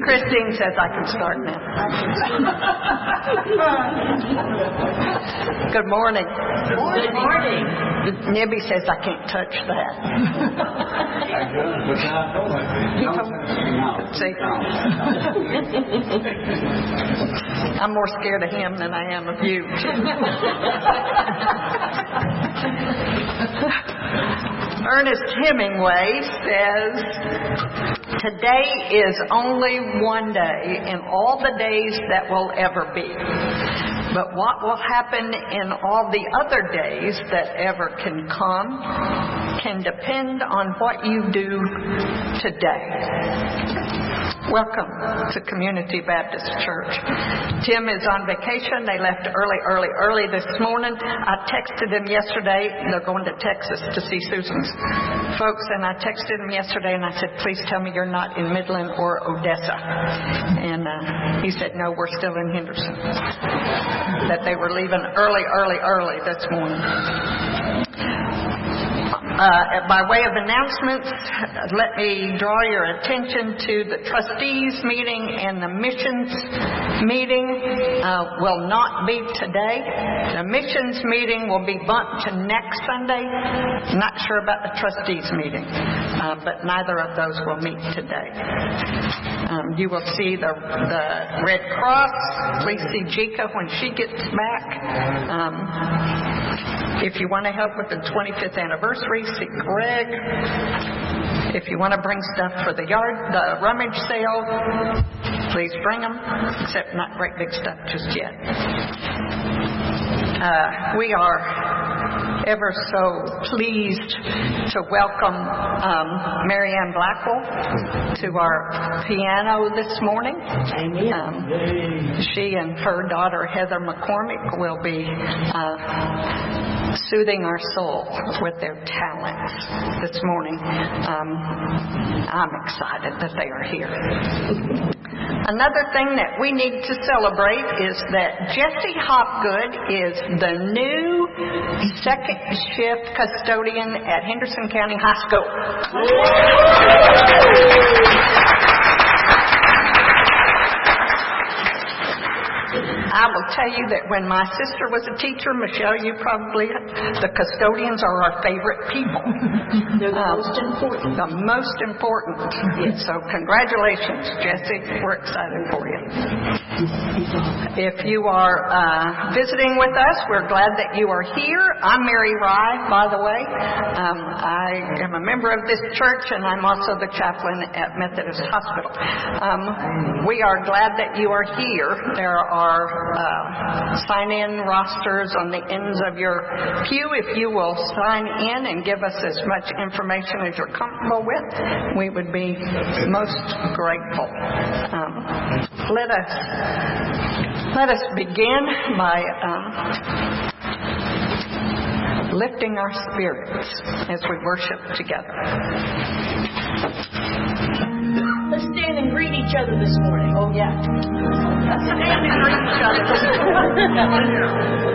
Christine says I can start now. Good morning. Good morning. Nibby says I can't touch that. See? I'm more scared of him than I am of you. Ernest Hemingway says, Today is only one day in all the days that will ever be. But what will happen in all the other days that ever can come can depend on what you do today. Welcome to Community Baptist Church. Tim is on vacation. They left early, early, early this morning. I texted him yesterday. They're going to Texas to see Susan's folks, and I texted him yesterday and I said, please tell me you're not in Midland or Odessa. And uh, he said, no, we're still in Henderson. That they were leaving early, early, early this morning. Uh, by way of announcements, let me draw your attention to the trustees meeting and the missions meeting uh, will not be today. The missions meeting will be bumped to next Sunday. Not sure about the trustees meeting, uh, but neither of those will meet today. Um, you will see the, the Red Cross. Please see Jika when she gets back. Um, if you want to help with the 25th anniversary, see Greg. If you want to bring stuff for the yard, the rummage sale, please bring them, except not great big stuff just yet. Uh, we are ever so pleased to welcome um, Marianne Blackwell to our piano this morning. Um, she and her daughter Heather McCormick will be uh, soothing our soul with their talents this morning. Um, I'm excited that they are here. Another thing that we need to celebrate is that Jesse Hopgood is the new second shift custodian at Henderson County High School. I will tell you that when my sister was a teacher, Michelle, you probably, the custodians are our favorite people. They're the um, most important. The most important. Yes. So congratulations, Jesse. We're excited for you. If you are uh, visiting with us, we're glad that you are here. I'm Mary Rye, by the way. Um, I am a member of this church, and I'm also the chaplain at Methodist Hospital. Um, we are glad that you are here. There are uh, sign in rosters on the ends of your pew. If you will sign in and give us as much information as you're comfortable with, we would be most grateful. Um, let us let us begin by um, lifting our spirits as we worship together. Stand and greet each other this morning. Oh, yeah. Let's stand and greet each other this morning.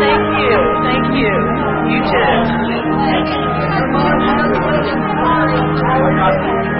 Thank you. Thank you. You too.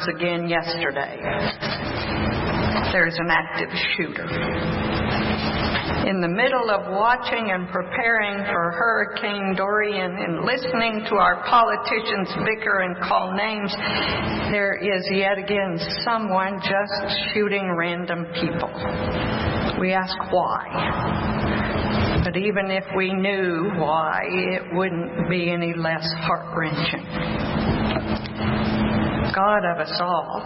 Words again yesterday. There's an active shooter. In the middle of watching and preparing for Hurricane Dorian and listening to our politicians bicker and call names, there is yet again someone just shooting random people. We ask why. But even if we knew why, it wouldn't be any less heart wrenching. God of us all,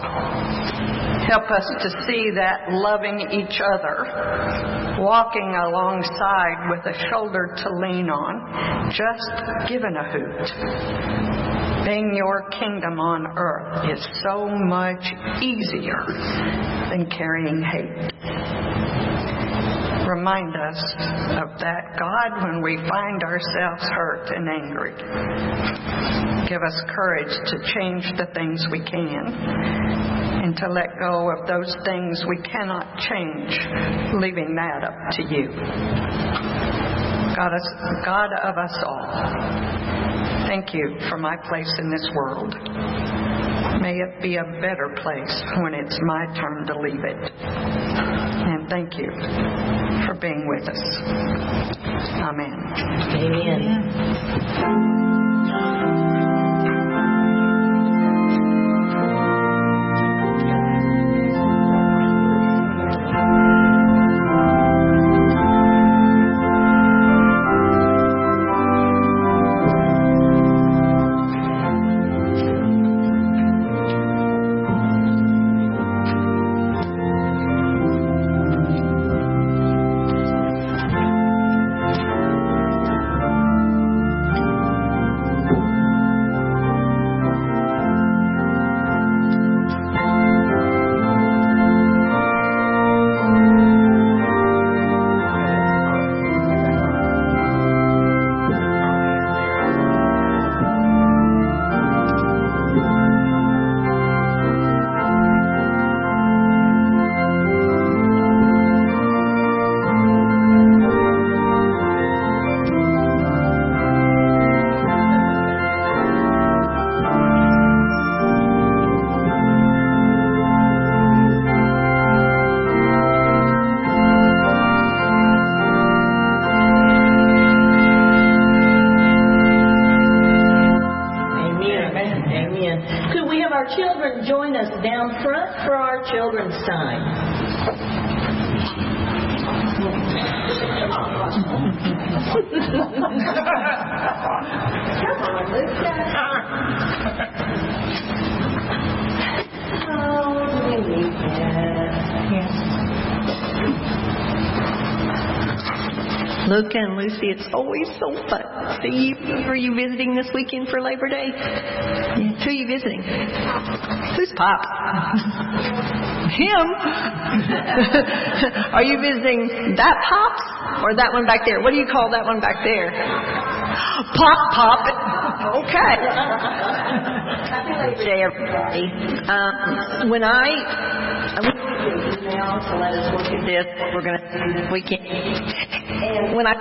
help us to see that loving each other, walking alongside with a shoulder to lean on, just giving a hoot. Being your kingdom on earth is so much easier than carrying hate. Remind us of that, God, when we find ourselves hurt and angry. Give us courage to change the things we can and to let go of those things we cannot change, leaving that up to you. God, us, God of us all, thank you for my place in this world. May it be a better place when it's my turn to leave it. And thank you for being with us. Amen. Amen. Amen. Always so fun to see you. Are you visiting this weekend for Labor Day? Who are you visiting? Who's Pop? Him? are you visiting that Pops or that one back there? What do you call that one back there? Pop Pop. Okay. Day, everybody. Um, when I, I went to now to let us look at this, what we're going to do this weekend. When I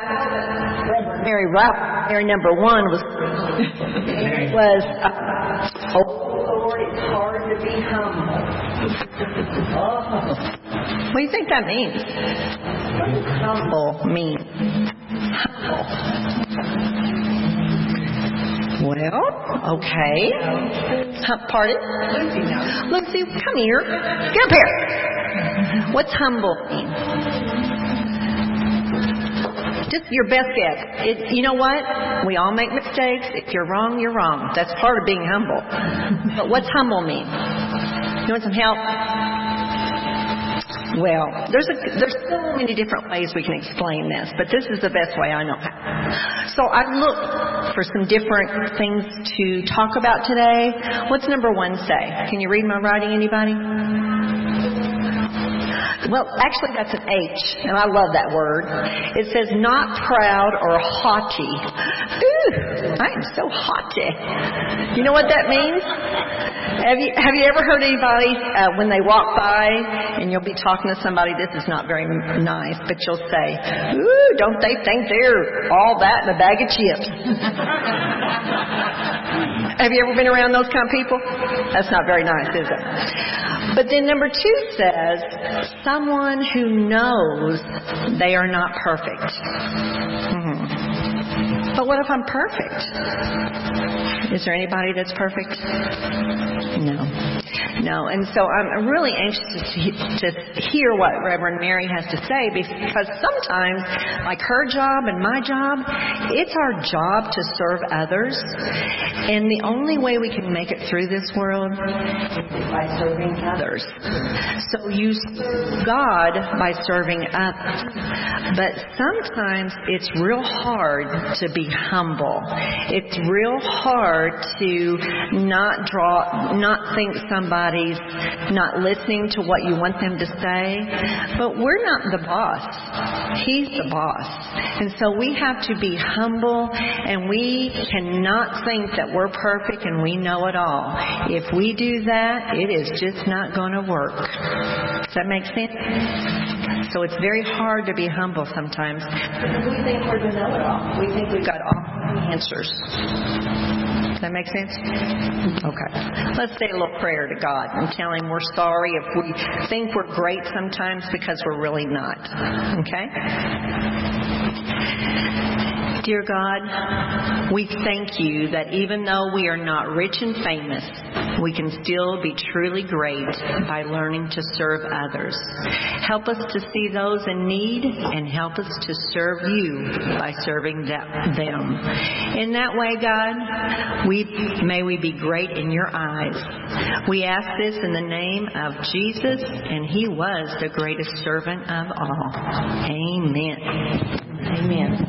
read Mary Rap, Mary number one was was uh, oh Lord, it's hard to be humble. oh. What do you think that means? What does humble mean? Humble. Well, okay. Hum- Pardon? Lucy. Lucy, come here. Get up here. What's humble mean? Just your best guess. It, you know what? We all make mistakes. If you're wrong, you're wrong. That's part of being humble. But what's humble mean? You want some help? Well, there's a, there's so many different ways we can explain this, but this is the best way I know how. So I looked for some different things to talk about today. What's number one say? Can you read my writing, anybody? Well, actually, that's an H, and I love that word. It says not proud or haughty. Ooh, I am so haughty. You know what that means? Have you have you ever heard anybody uh, when they walk by and you'll be talking to somebody? This is not very nice, but you'll say, "Ooh, don't they think they're all that in a bag of chips?" have you ever been around those kind of people? That's not very nice, is it? But then number two says, someone who knows they are not perfect. Hmm. But what if I'm perfect? Is there anybody that's perfect? No. No. And so I'm really anxious to, to hear what Reverend Mary has to say because sometimes, like her job and my job, it's our job to serve others. And the only way we can make it through this world is by serving others. So you serve God by serving others. But sometimes it's real hard to be humble. It's real hard to not draw, not think somebody's not listening to what you want them to say. But we're not the boss. He's the boss. And so we have to be humble and we cannot think that we're perfect and we know it all. If we do that, it is just not going to work. Does that make sense? So it's very hard to be humble sometimes. We think we're the know-it-all. We think we've got all the answers. That make sense? Okay. Let's say a little prayer to God and tell Him we're sorry if we think we're great sometimes because we're really not. Okay? Dear God, we thank you that even though we are not rich and famous, we can still be truly great by learning to serve others. Help us to see those in need and help us to serve you by serving them. In that way, God, we, may we be great in your eyes. We ask this in the name of Jesus, and he was the greatest servant of all. Amen. Amen.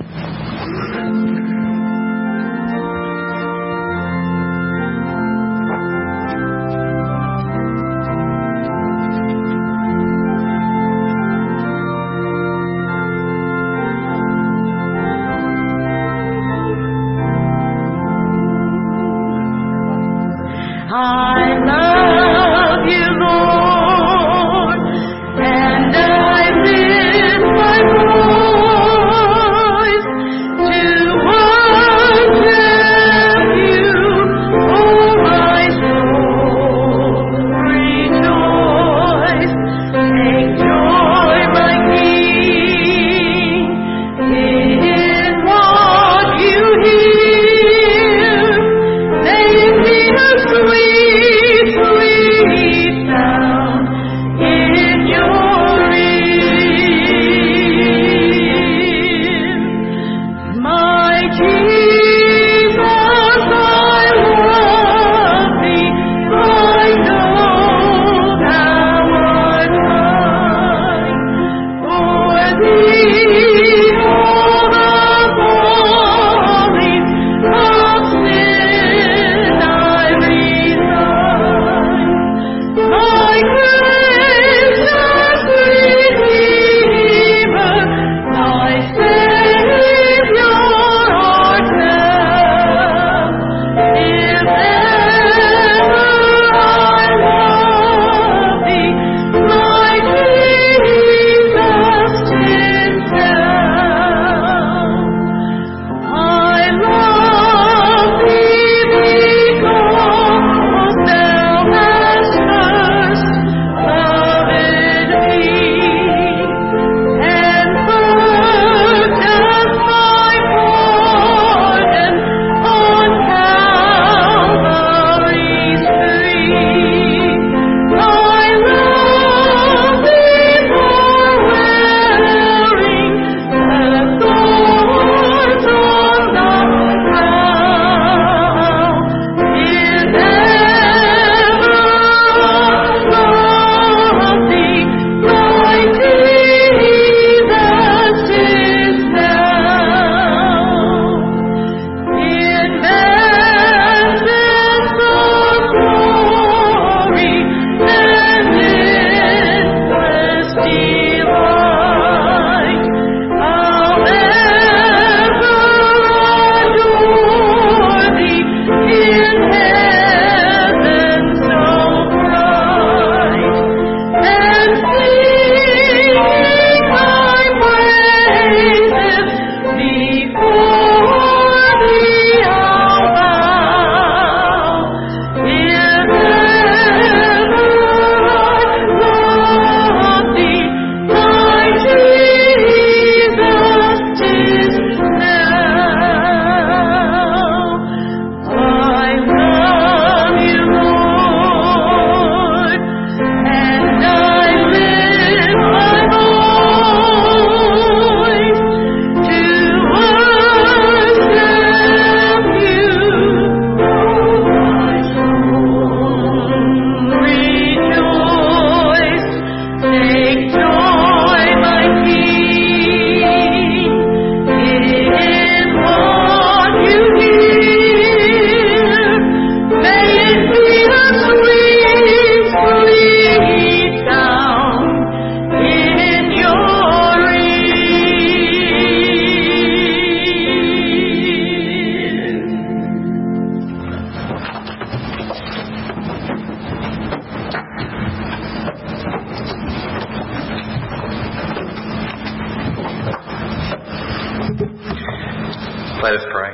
Let us pray.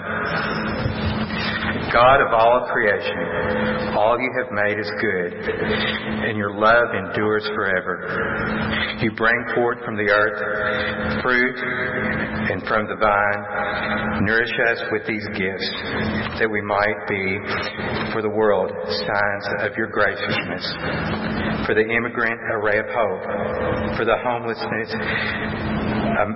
God of all creation, all you have made is good, and your love endures forever. You bring forth from the earth fruit, and from the vine nourish us with these gifts, that we might be for the world signs of your graciousness, for the immigrant a ray of hope, for the homelessness a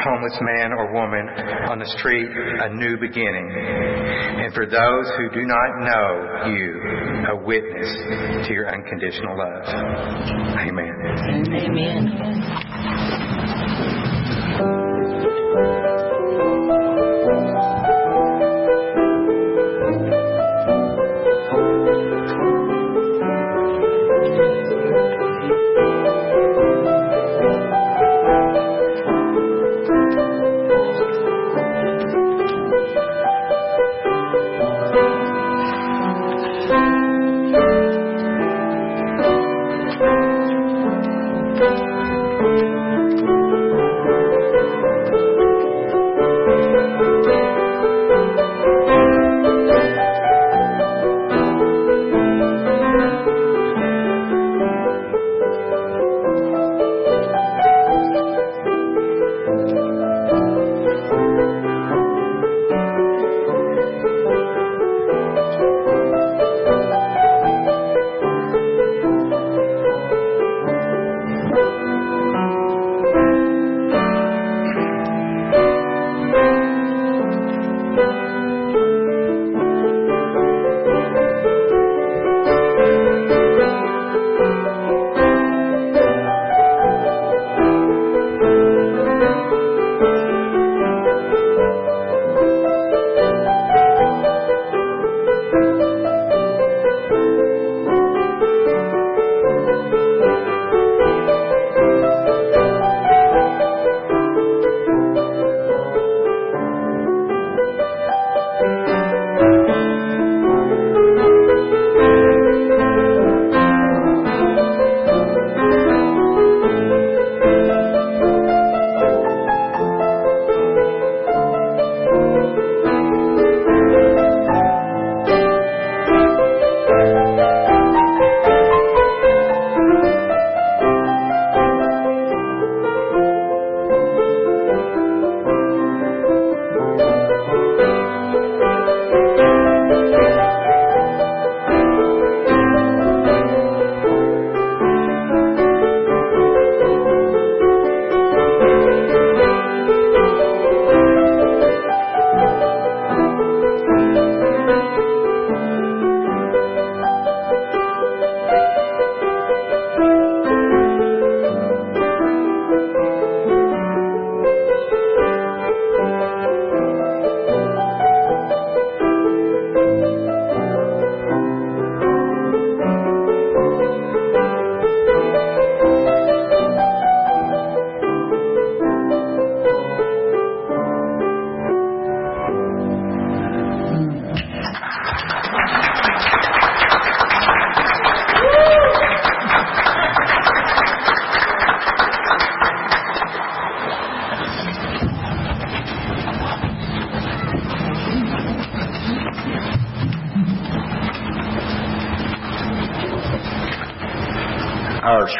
homeless man or woman on the street a new beginning. And for those who do not know you, a witness to your unconditional love. Amen. Amen.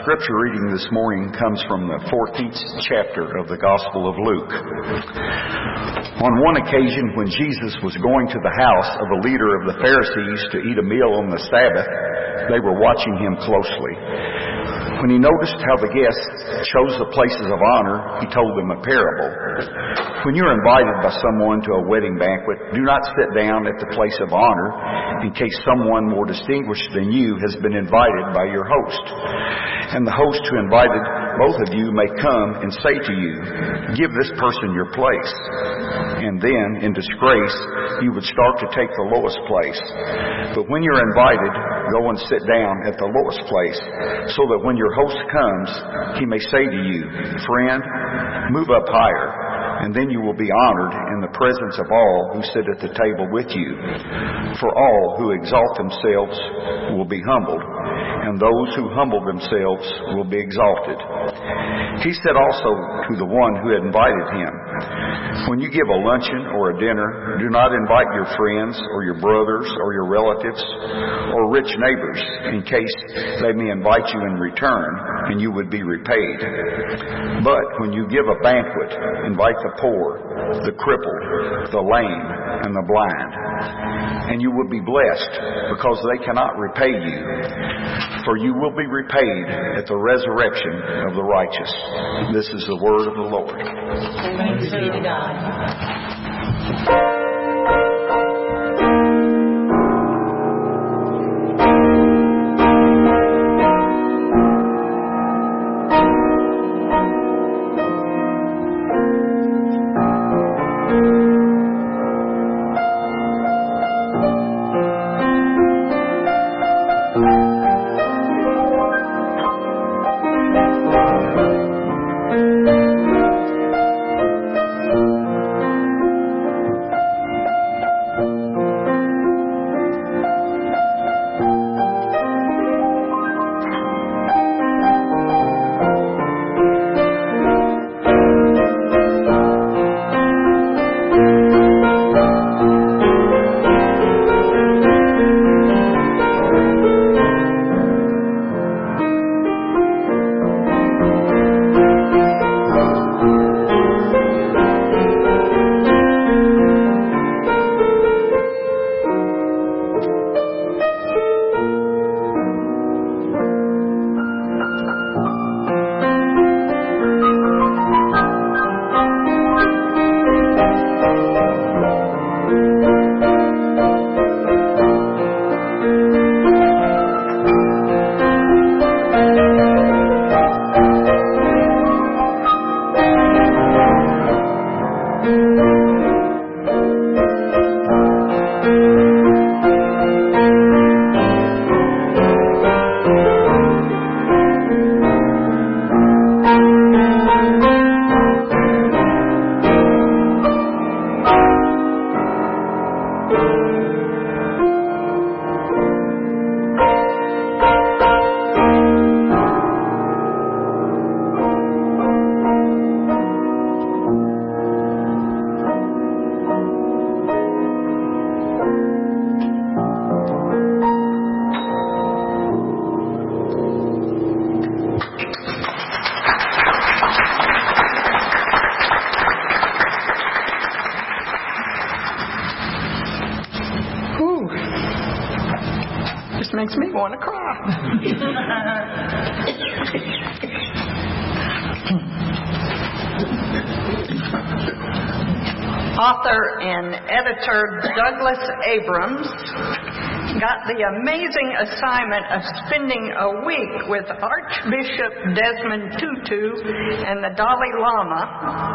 Scripture reading this morning comes from the 14th chapter of the Gospel of Luke. On one occasion, when Jesus was going to the house of a leader of the Pharisees to eat a meal on the Sabbath, they were watching him closely. When he noticed how the guests chose the places of honor, he told them a parable. When you're invited by someone to a wedding banquet, do not sit down at the place of honor in case someone more distinguished than you has been invited by your host. And the host who invited both of you may come and say to you, Give this person your place. And then, in disgrace, you would start to take the lowest place. But when you're invited, go and sit down at the lowest place, so that when your host comes, he may say to you, Friend, move up higher. And then you will be honored in the presence of all who sit at the table with you. For all who exalt themselves will be humbled, and those who humble themselves will be exalted. He said also to the one who had invited him, When you give a luncheon or a dinner, do not invite your friends or your brothers or your relatives or rich neighbors in case they may invite you in return and you would be repaid. But when you give a banquet, invite the poor, the crippled, the lame, and the blind, and you will be blessed because they cannot repay you, for you will be repaid at the resurrection of the righteous. This is the word of the Lord. Thanks be to God. Author and editor Douglas Abrams got the amazing assignment of spending a week with Archbishop Desmond Tutu and the Dalai Lama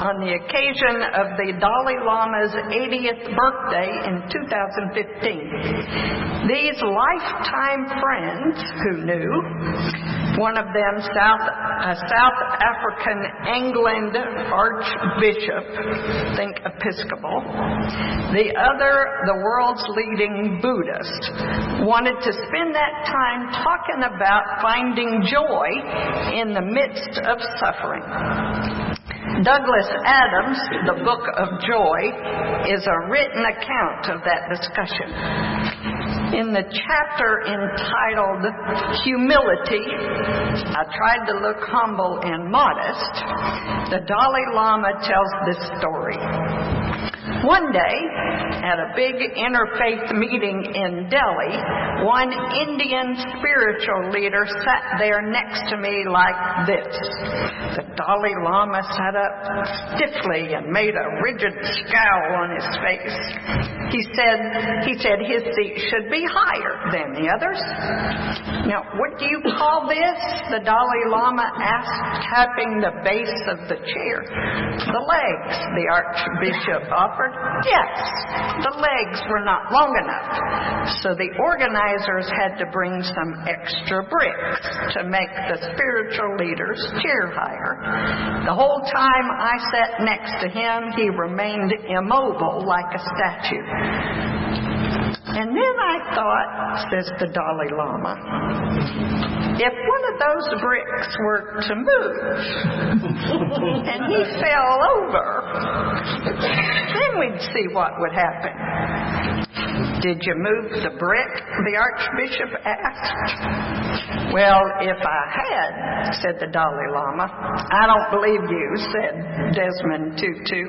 on the occasion of the Dalai Lama's 80th birthday in 2015. These lifetime friends who knew, one of them South, a South African England Archbishop, think Episcopal, the other the world's leading Buddhist, wanted to spend that time talking about finding joy in the midst of suffering. Douglas Adams, The Book of Joy, is a written account of that discussion. In the chapter entitled Humility, I tried to look humble and modest. The Dalai Lama tells this story. One day, at a big interfaith meeting in Delhi, one Indian spiritual leader sat there next to me like this. The Dalai Lama sat up stiffly and made a rigid scowl on his face. He said, he said his seat should be higher than the others. Now, what do you call this? The Dalai Lama asked, tapping the base of the chair. The legs, the Archbishop offered Yes. The legs were not long enough. So the organizers had to bring some extra bricks to make the spiritual leader's chair higher. The whole time I sat next to him, he remained immobile like a statue. And then I thought, says the Dalai Lama, if one of those bricks were to move and he fell over, then we'd see what would happen. Did you move the brick? The Archbishop asked. Well, if I had, said the Dalai Lama. I don't believe you, said Desmond Tutu.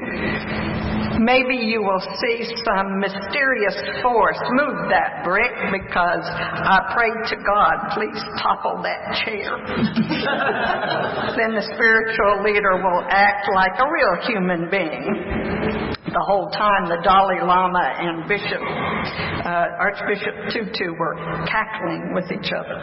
Maybe you will see some mysterious force move that brick because I prayed to God, please topple that chair. then the spiritual leader will act like a real human being the whole time the Dalai Lama and Bishop uh, Archbishop Tutu were cackling with each other.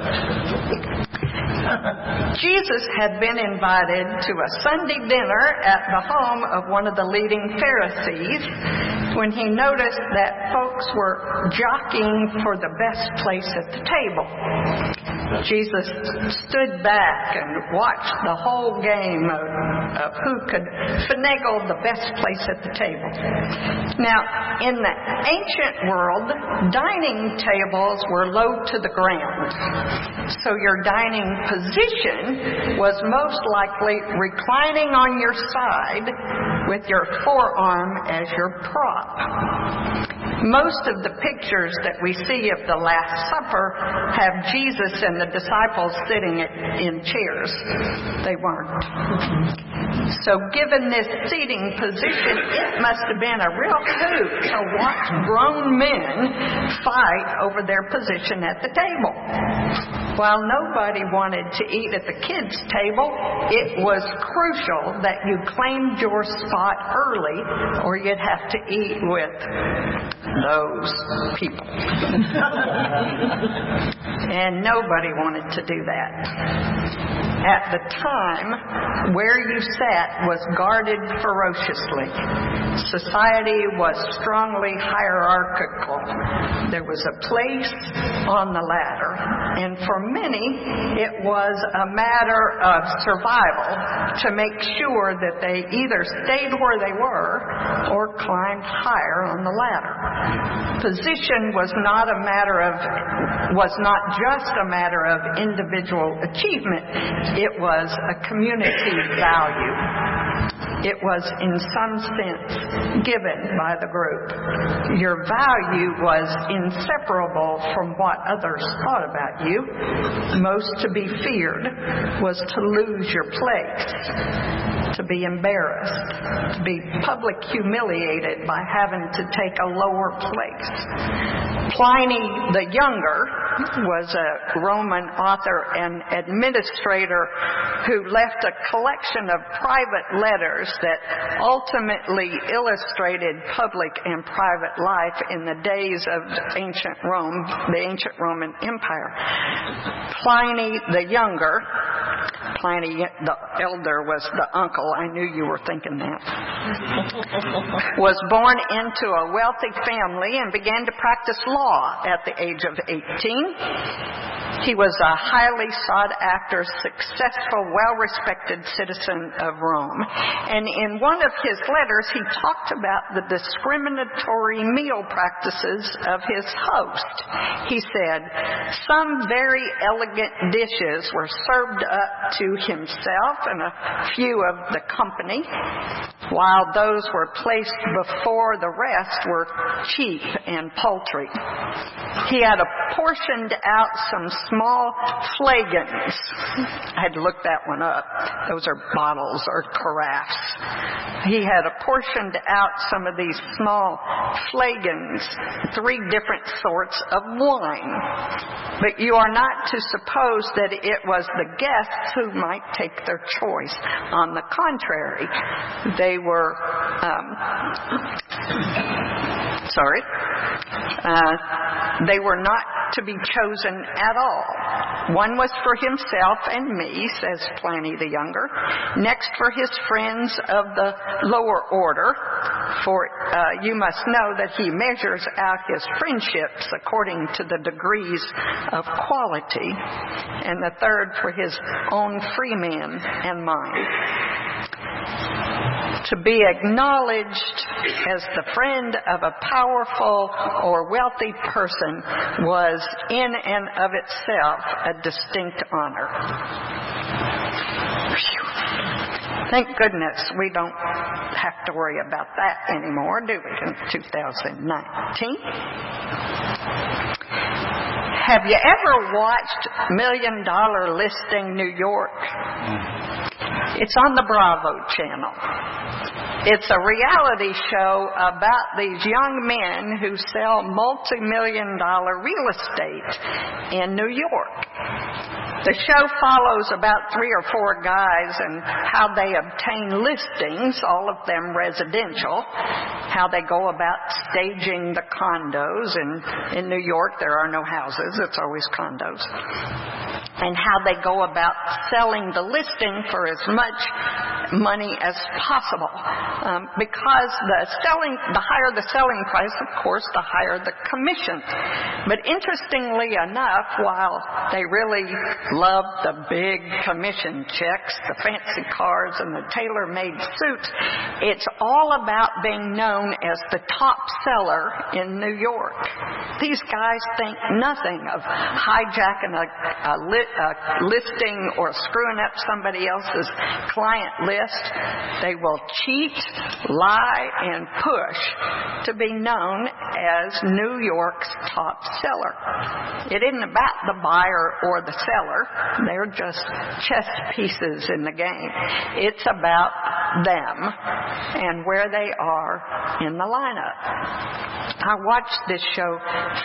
Jesus had been invited to a Sunday dinner at the home of one of the leading Pharisees when he noticed that folks were jockeying for the best place at the table. Jesus stood back and watched the whole game of, of who could finagle the best place at the table. Now, in the ancient world, dining tables were low to the ground. So your dining position was most likely reclining on your side with your forearm as your prop. Most of the pictures that we see of the Last Supper have Jesus and the disciples sitting in chairs. They weren't. So, given this seating position, it must have been a real coup to watch grown men fight over their position at the table. While nobody wanted to eat at the kids' table, it was crucial that you claimed your spot early or you'd have to eat with those people. and nobody wanted to do that. At the time, where you sat was guarded ferociously. Society was strongly hierarchical. There was a place on the ladder, and for many, it was a matter of survival to make sure that they either stayed where they were or climbed higher on the ladder. Position was not a matter of, was not just a matter of individual achievement, it was a community value. It was, in some sense, given by the group. Your value was inseparable from what others thought about you. Most to be feared was to lose your place to be embarrassed, to be public humiliated by having to take a lower place. Pliny the Younger was a Roman author and administrator who left a collection of private letters that ultimately illustrated public and private life in the days of ancient Rome, the ancient Roman Empire. Pliny the Younger Pliny the elder was the uncle. I knew you were thinking that. was born into a wealthy family and began to practice law at the age of 18. He was a highly sought after, successful, well respected citizen of Rome. And in one of his letters, he talked about the discriminatory meal practices of his host. He said, Some very elegant dishes were served up to himself and a few of the company, while those were placed before the rest were cheap and paltry. He had apportioned out some small flagons. I had to look that one up. Those are bottles or carafes. He had apportioned out some of these small flagons, three different sorts of wine. But you are not to suppose that it was the guests who might take their choice. On the contrary, they were um, sorry, uh, they were not to be chosen at all. One was for himself and me, says Pliny the Younger. Next for his friends of the lower order, for uh, you must know that he measures out his friendships according to the degrees of quality, and the third for his own free men and mine. To be acknowledged as the friend of a powerful or wealthy person was in and of itself a distinct honor. Thank goodness we don't have to worry about that anymore, do we, in 2019? Have you ever watched Million Dollar Listing New York? It's on the Bravo channel. It's a reality show about these young men who sell multi million dollar real estate in New York. The show follows about three or four guys and how they obtain listings, all of them residential, how they go about staging the condos. And in New York, there are no houses, it's always condos. And how they go about selling the listing for as much money as possible. Um, because the selling, the higher the selling price, of course, the higher the commission. But interestingly enough, while they really love the big commission checks, the fancy cars, and the tailor made suits. It's all about being known as the top seller in New York. These guys think nothing of hijacking a, a, li- a listing or screwing up somebody else's client list. They will cheat, lie, and push to be known as New York's top seller. It isn't about the buyer or the seller. They're just chess pieces in the game. It's about them and where they are in the lineup. I watched this show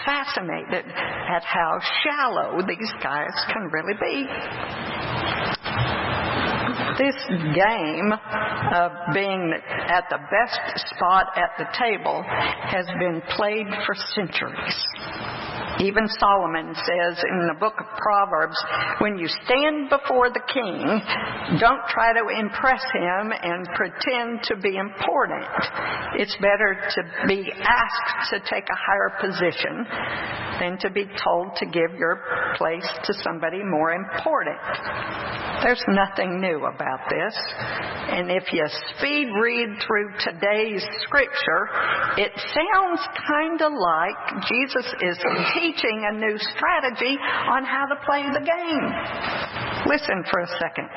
fascinated at how shallow these guys can really be this game of being at the best spot at the table has been played for centuries. Even Solomon says in the book of Proverbs, when you stand before the king, don't try to impress him and pretend to be important. It's better to be asked to take a higher position than to be told to give your place to somebody more important. There's nothing new about this. And if you speed read through today's scripture, it sounds kind of like Jesus is teaching a new strategy on how to play the game. Listen for a second.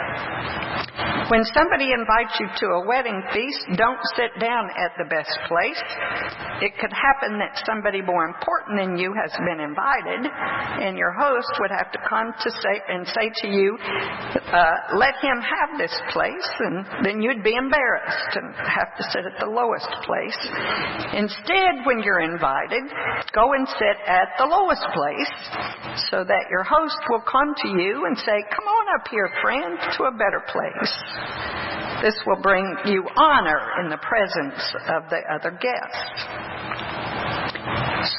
When somebody invites you to a wedding feast, don't sit down at the best place. It could happen that somebody more important than you has been invited, and your host would have to come to say and say to you, uh, "Let him have this place," and then you'd be embarrassed and have to sit at the lowest place. Instead, when you're invited, go and sit at the lowest place, so that your host will come to you and say, "Come on up here, friend, to a better place." This will bring you honor in the presence of the other guest.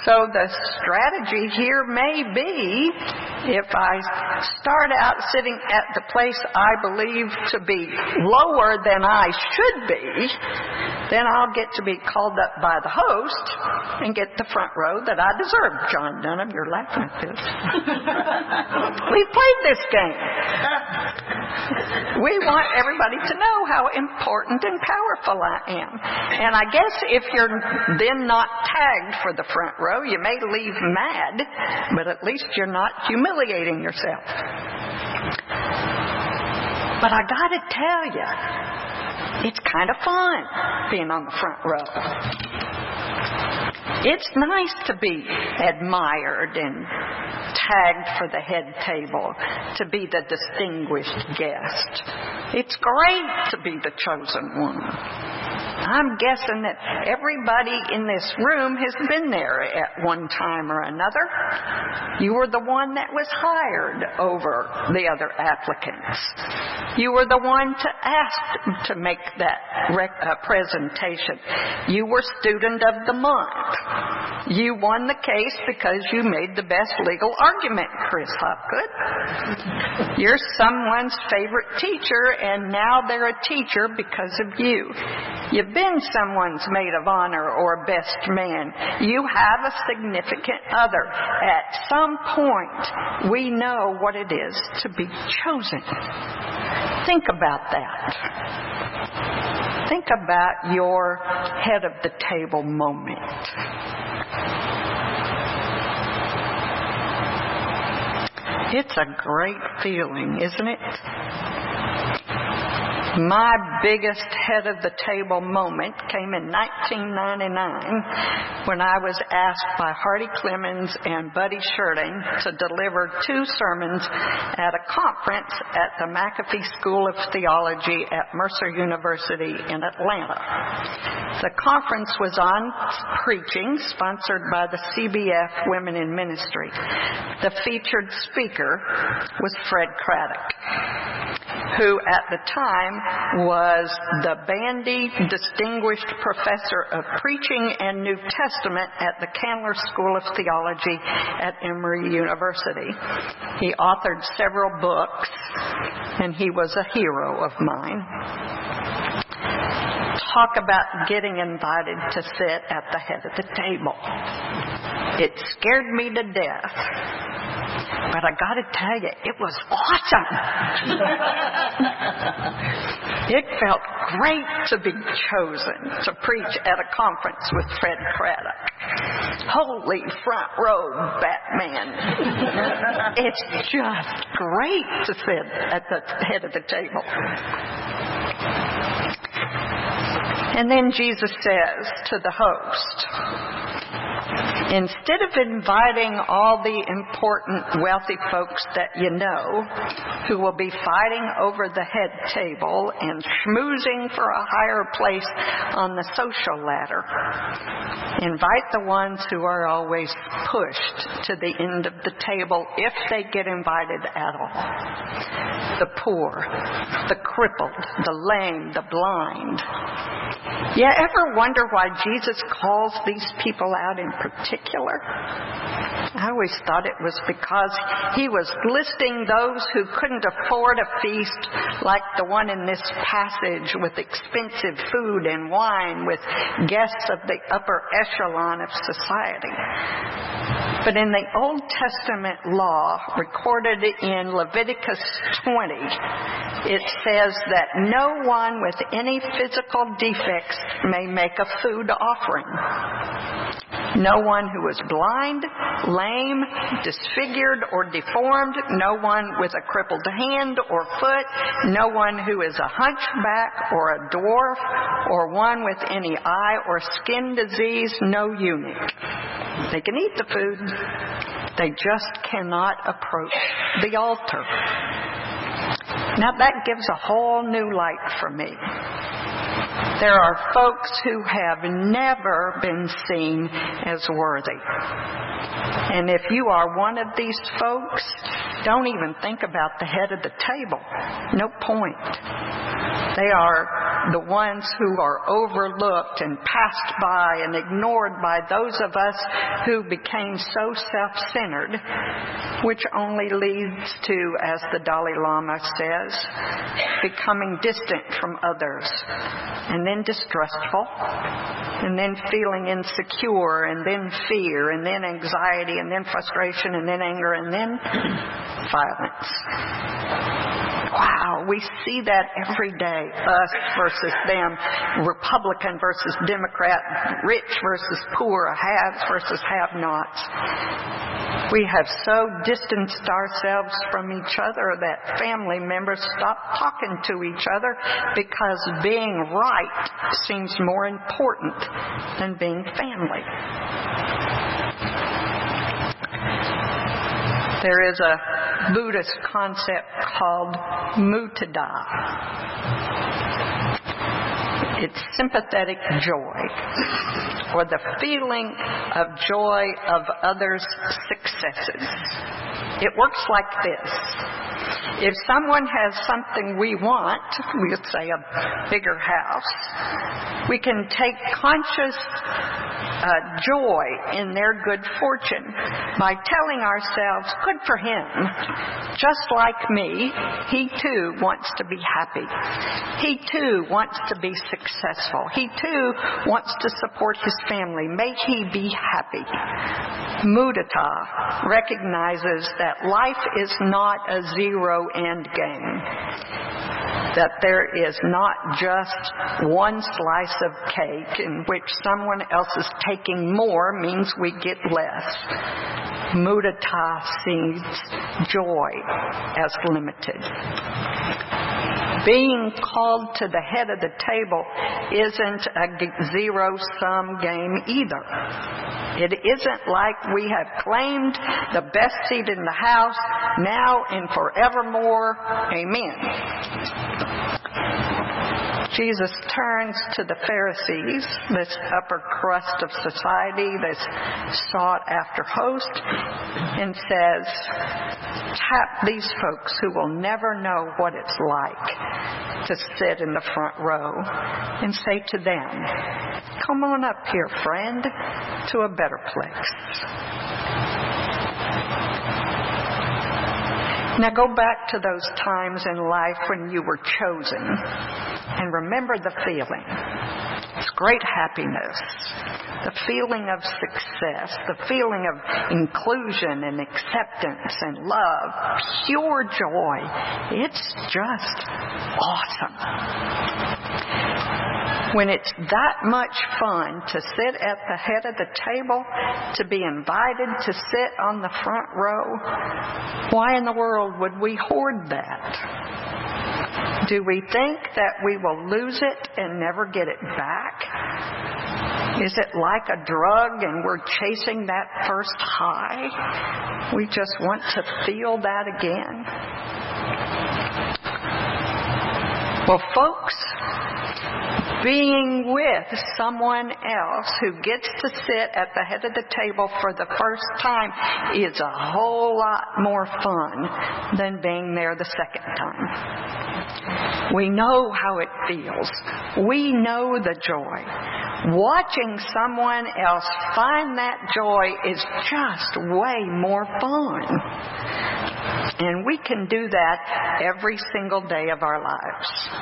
So the strategy here may be if I start out sitting at the place I believe to be lower than I should be, then I'll get to be called up by the host and get the front row that I deserve. John Dunham, you're laughing at this. We've played this game. We want everybody to know how important and powerful I am. And I guess if you're then not tagged for the front row, you may leave mad, but at least you're not humiliating yourself. But I gotta tell you, it's kind of fun being on the front row. It's nice to be admired and tagged for the head table, to be the distinguished guest. It's great to be the chosen one. I'm guessing that everybody in this room has been there at one time or another. You were the one that was hired over the other applicants. You were the one to ask to make that rec- uh, presentation. You were student of the month. You won the case because you made the best legal argument, Chris Hopgood. You're someone's favorite teacher, and now they're a teacher because of you. You've been someone's maid of honor or best man. You have a significant other. At some point, we know what it is to be chosen. Think about that. Think about your head of the table moment. It's a great feeling, isn't it? My biggest head of the table moment came in 1999 when I was asked by Hardy Clemons and Buddy Shurden to deliver two sermons at a conference at the McAfee School of Theology at Mercer University in Atlanta. The conference was on preaching, sponsored by the CBF Women in Ministry. The featured speaker was Fred Craddock who at the time was the Bandy Distinguished Professor of Preaching and New Testament at the Candler School of Theology at Emory University. He authored several books, and he was a hero of mine. Talk about getting invited to sit at the head of the table. It scared me to death. But I gotta tell you, it was awesome. it felt great to be chosen to preach at a conference with Fred Craddock. Holy front row Batman. it's just great to sit at the head of the table. And then Jesus says to the host, Instead of inviting all the important wealthy folks that you know who will be fighting over the head table and schmoozing for a higher place on the social ladder, invite the ones who are always pushed to the end of the table if they get invited at all. The poor, the crippled, the lame, the blind. You ever wonder why Jesus calls these people out in particular? Particular. I always thought it was because he was listing those who couldn't afford a feast like the one in this passage with expensive food and wine with guests of the upper echelon of society. But in the Old Testament law recorded in Leviticus 20, it says that no one with any physical defects may make a food offering. No one who is blind, lame, disfigured, or deformed. No one with a crippled hand or foot. No one who is a hunchback or a dwarf or one with any eye or skin disease. No eunuch. They can eat the food. They just cannot approach the altar. Now that gives a whole new light for me. There are folks who have never been seen as worthy. And if you are one of these folks, don't even think about the head of the table. No point. They are the ones who are overlooked and passed by and ignored by those of us who became so self-centered, which only leads to, as the Dalai Lama says, becoming distant from others, and then distrustful, and then feeling insecure, and then fear, and then anxiety, and then frustration, and then anger, and then violence. Wow, we see that every day. Us versus them, Republican versus Democrat, rich versus poor, haves versus have-nots. We have so distanced ourselves from each other that family members stop talking to each other because being right seems more important than being family. There is a Buddhist concept called mudita. It's sympathetic joy, or the feeling of joy of others' successes. It works like this. If someone has something we want, we would say a bigger house, we can take conscious uh, joy in their good fortune by telling ourselves, good for him. Just like me, he too wants to be happy. He too wants to be successful. He too wants to support his family. May he be happy. Mudita recognizes that life is not a zero end game that there is not just one slice of cake in which someone else is taking more means we get less. Mudita sees joy as limited. Being called to the head of the table isn't a zero sum game either. It isn't like we have claimed the best seat in the house now and forevermore. Amen. Jesus turns to the Pharisees, this upper crust of society, this sought after host, and says, Tap these folks who will never know what it's like to sit in the front row and say to them, Come on up here, friend, to a better place. Now go back to those times in life when you were chosen and remember the feeling. It's great happiness, the feeling of success, the feeling of inclusion and acceptance and love, pure joy. It's just awesome when it's that much fun to sit at the head of the table, to be invited to sit on the front row, why in the world would we hoard that? Do we think that we will lose it and never get it back? Is it like a drug and we're chasing that first high? We just want to feel that again? Well, folks, being with someone else who gets to sit at the head of the table for the first time is a whole lot more fun than being there the second time. We know how it feels. We know the joy. Watching someone else find that joy is just way more fun. And we can do that every single day of our lives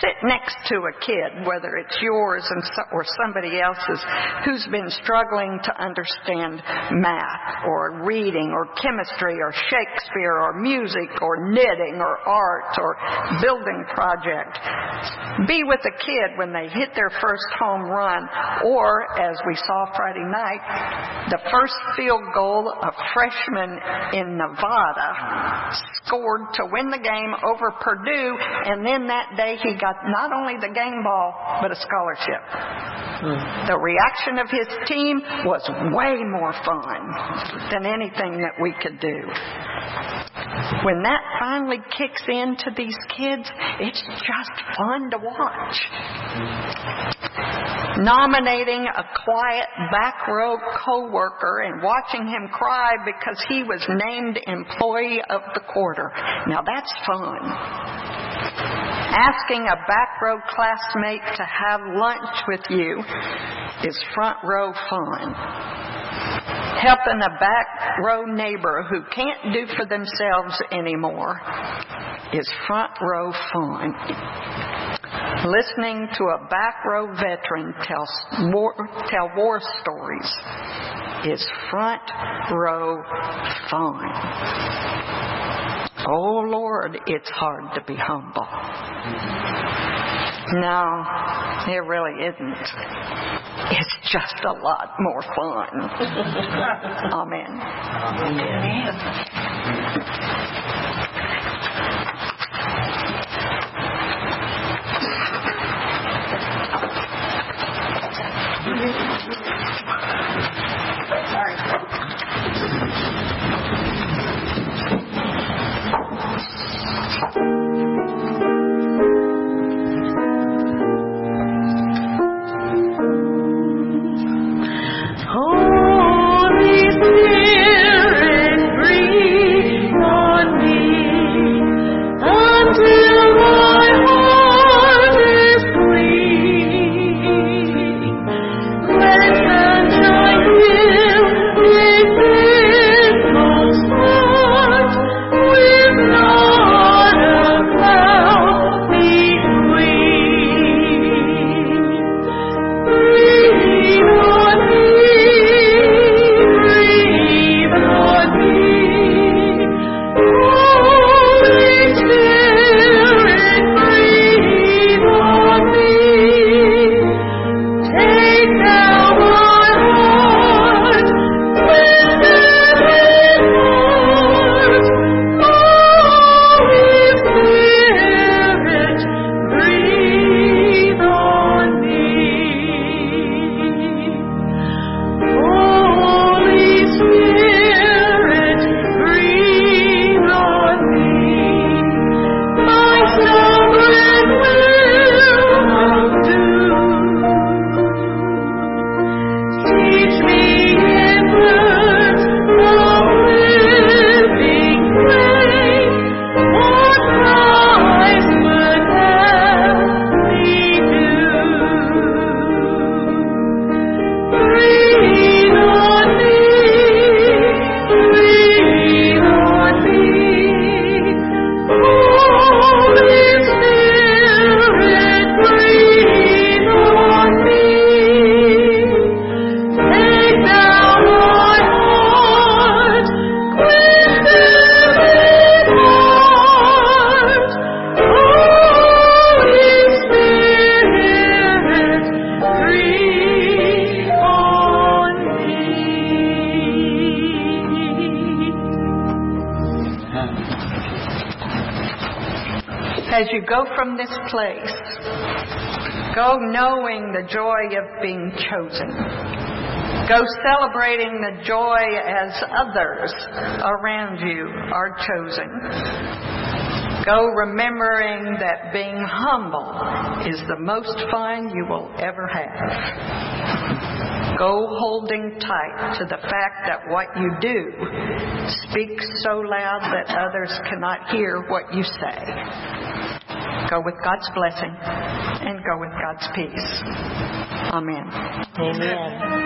sit next to a kid, whether it's yours or somebody else's, who's been struggling to understand math or reading or chemistry or Shakespeare or music or knitting or art or building project. Be with a kid when they hit their first home run or, as we saw Friday night, the first field goal a freshman in Nevada scored to win the game over Purdue and then that day he got not only the game ball, but a scholarship. Mm. The reaction of his team was way more fun than anything that we could do. When that finally kicks into these kids, it's just fun to watch. Nominating a quiet back row coworker and watching him cry because he was named employee of the quarter. Now that's fun. Asking a back row classmate to have lunch with you is front row fun. Helping a back row neighbor who can't do for themselves anymore is front row fun. Listening to a back row veteran tell war, tell war stories is front row fun. Oh Lord, it's hard to be humble. No, it really isn't. It's just a lot more fun. Amen. Holy as others around you are chosen. Go remembering that being humble is the most fun you will ever have. Go holding tight to the fact that what you do speaks so loud that others cannot hear what you say. Go with God's blessing and go with God's peace. Amen. Amen.